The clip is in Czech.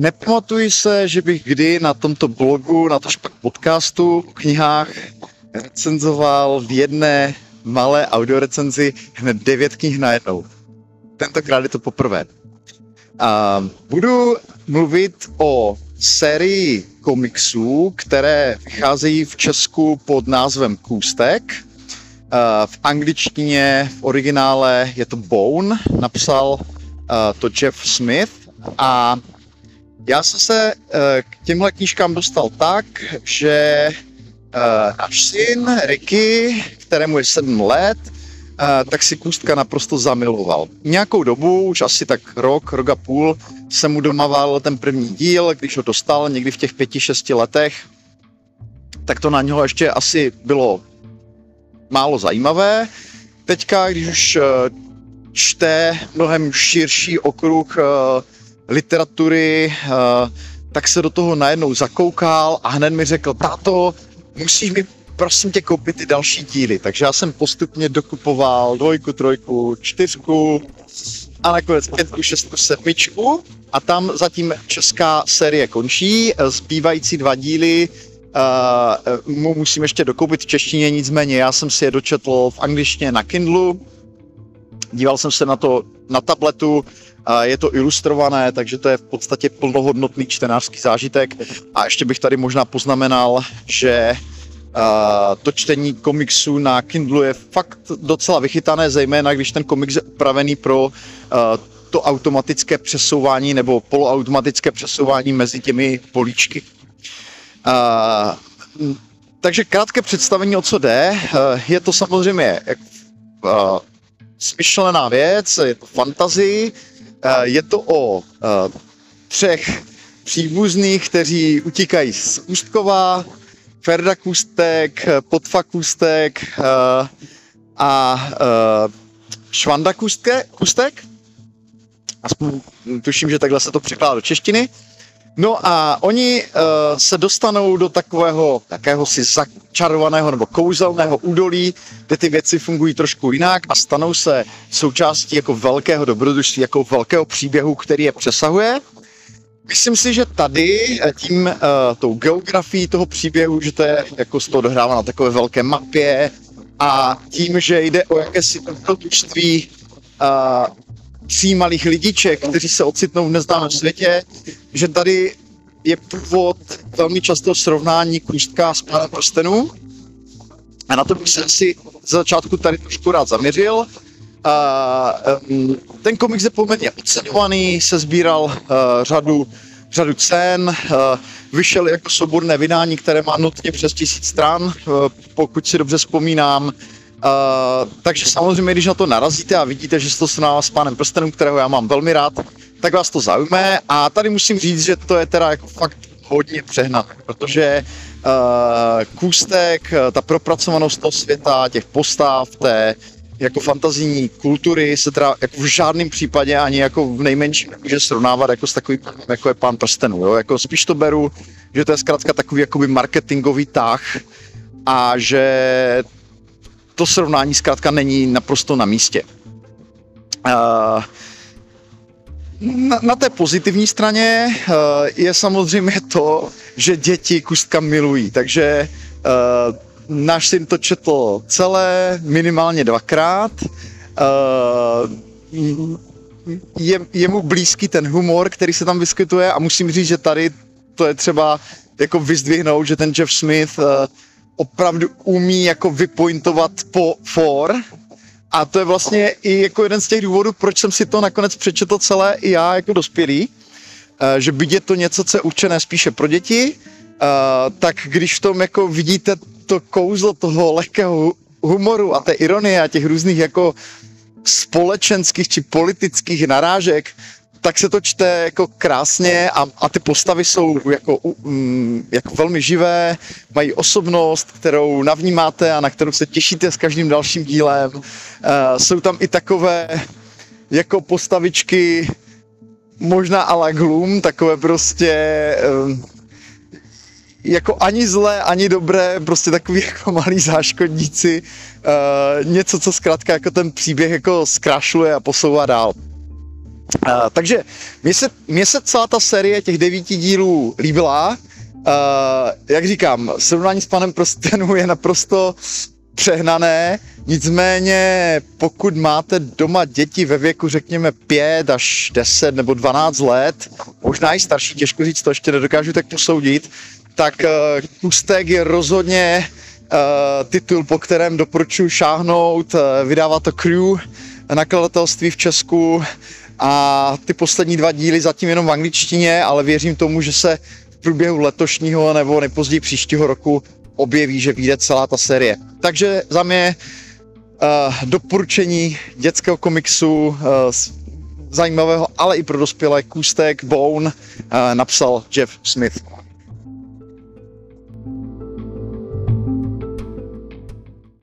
nepamatuji se, že bych kdy na tomto blogu, na to pak podcastu, knihách recenzoval v jedné malé audiorecenzi hned devět knih najednou. Tentokrát je to poprvé. A budu mluvit o sérii komiksů, které vycházejí v Česku pod názvem Kůstek. V angličtině v originále je to Bone, napsal to Jeff Smith a já jsem se k těmhle knížkám dostal tak, že náš syn Ricky, kterému je 7 let, tak si Kůstka naprosto zamiloval. Nějakou dobu, už asi tak rok, rok a půl, jsem mu domával ten první díl, když ho dostal někdy v těch pěti, šesti letech, tak to na něho ještě asi bylo málo zajímavé. Teďka, když už eh, čte mnohem širší okruh eh, literatury, eh, tak se do toho najednou zakoukal a hned mi řekl, táto, musíš mi prosím tě koupit ty další díly. Takže já jsem postupně dokupoval dvojku, trojku, čtyřku a nakonec pětku, šestku, sedmičku a tam zatím česká série končí. Zbývající dva díly uh, mu musím ještě dokoupit v češtině, nicméně já jsem si je dočetl v angličtině na Kindlu, díval jsem se na to na tabletu, je to ilustrované, takže to je v podstatě plnohodnotný čtenářský zážitek. A ještě bych tady možná poznamenal, že to čtení komiksu na Kindlu je fakt docela vychytané, zejména když ten komiks je upravený pro to automatické přesouvání nebo poloautomatické přesouvání mezi těmi políčky. Takže krátké představení, o co jde. Je to samozřejmě uh, smyšlená věc, je to fantazy, uh, je to o uh, třech příbuzných, kteří utíkají z Ústkova, Ferda Kustek, Potfa Kustek uh, a Švanda Kustek. Aspoň tuším, že takhle se to překládá do češtiny. No a oni uh, se dostanou do takového si začarovaného nebo kouzelného údolí, kde ty věci fungují trošku jinak a stanou se součástí jako velkého dobrodružství, jako velkého příběhu, který je přesahuje. Myslím si, že tady eh, tím uh, tou geografií toho příběhu, že to je jako se to odehrává na takové velké mapě a tím, že jde o jakési dobrodružství uh, tří malých lidiček, kteří se ocitnou v neznámém světě, že tady je původ velmi často srovnání kůstka s pánem prstenů. A na to bych se asi za začátku tady trošku rád zaměřil. Uh, ten komiks je poměrně oceňovaný, se sbíral uh, řadu, řadu cen, uh, vyšel jako souborné vydání, které má nutně přes tisíc stran, uh, pokud si dobře vzpomínám. Uh, takže samozřejmě, když na to narazíte a vidíte, že se to srovnává s pánem prstenů, kterého já mám velmi rád, tak vás to zaujme a tady musím říct, že to je teda jako fakt hodně přehnané, protože uh, kůstek, ta propracovanost toho světa, těch postav, té jako fantazijní kultury se teda jako v žádném případě ani jako v nejmenším může srovnávat jako s takovým, jako je pán prstenů, jo? Jako spíš to beru, že to je zkrátka takový jakoby marketingový tah a že to srovnání zkrátka není naprosto na místě. Uh, na, na té pozitivní straně uh, je samozřejmě to, že děti kustka milují, takže uh, náš syn to četl celé, minimálně dvakrát. Je, je mu blízký ten humor, který se tam vyskytuje a musím říct, že tady to je třeba jako vyzdvihnout, že ten Jeff Smith uh, opravdu umí jako vypointovat po for. A to je vlastně i jako jeden z těch důvodů, proč jsem si to nakonec přečetl celé i já jako dospělý, uh, že byť je to něco, co je určené spíše pro děti, uh, tak když v tom jako vidíte to kouzlo toho lehkého humoru a té ironie a těch různých jako společenských či politických narážek, tak se to čte jako krásně a, a ty postavy jsou jako, um, jako velmi živé, mají osobnost, kterou navnímáte a na kterou se těšíte s každým dalším dílem. Uh, jsou tam i takové jako postavičky, možná a Gloom, takové prostě um, jako ani zlé, ani dobré, prostě takový jako malí záškodníci, uh, něco, co zkrátka jako ten příběh jako zkrašluje a posouvá dál. Takže mně se, mně se celá ta série těch devíti dílů líbila. Uh, jak říkám, srovnání s panem prstenů je naprosto přehnané, nicméně pokud máte doma děti ve věku řekněme 5 až 10 nebo 12 let, možná i starší, těžko říct, to ještě nedokážu tak posoudit, tak uh, Kustek je rozhodně uh, titul, po kterém doporučuji šáhnout, uh, vydává to Crew, nakladatelství v Česku a ty poslední dva díly zatím jenom v angličtině, ale věřím tomu, že se v průběhu letošního nebo nejpozději příštího roku objeví, že vyjde celá ta série. Takže za mě uh, doporučení dětského komiksu uh, zajímavého, ale i pro dospělé Kůstek Bone uh, napsal Jeff Smith.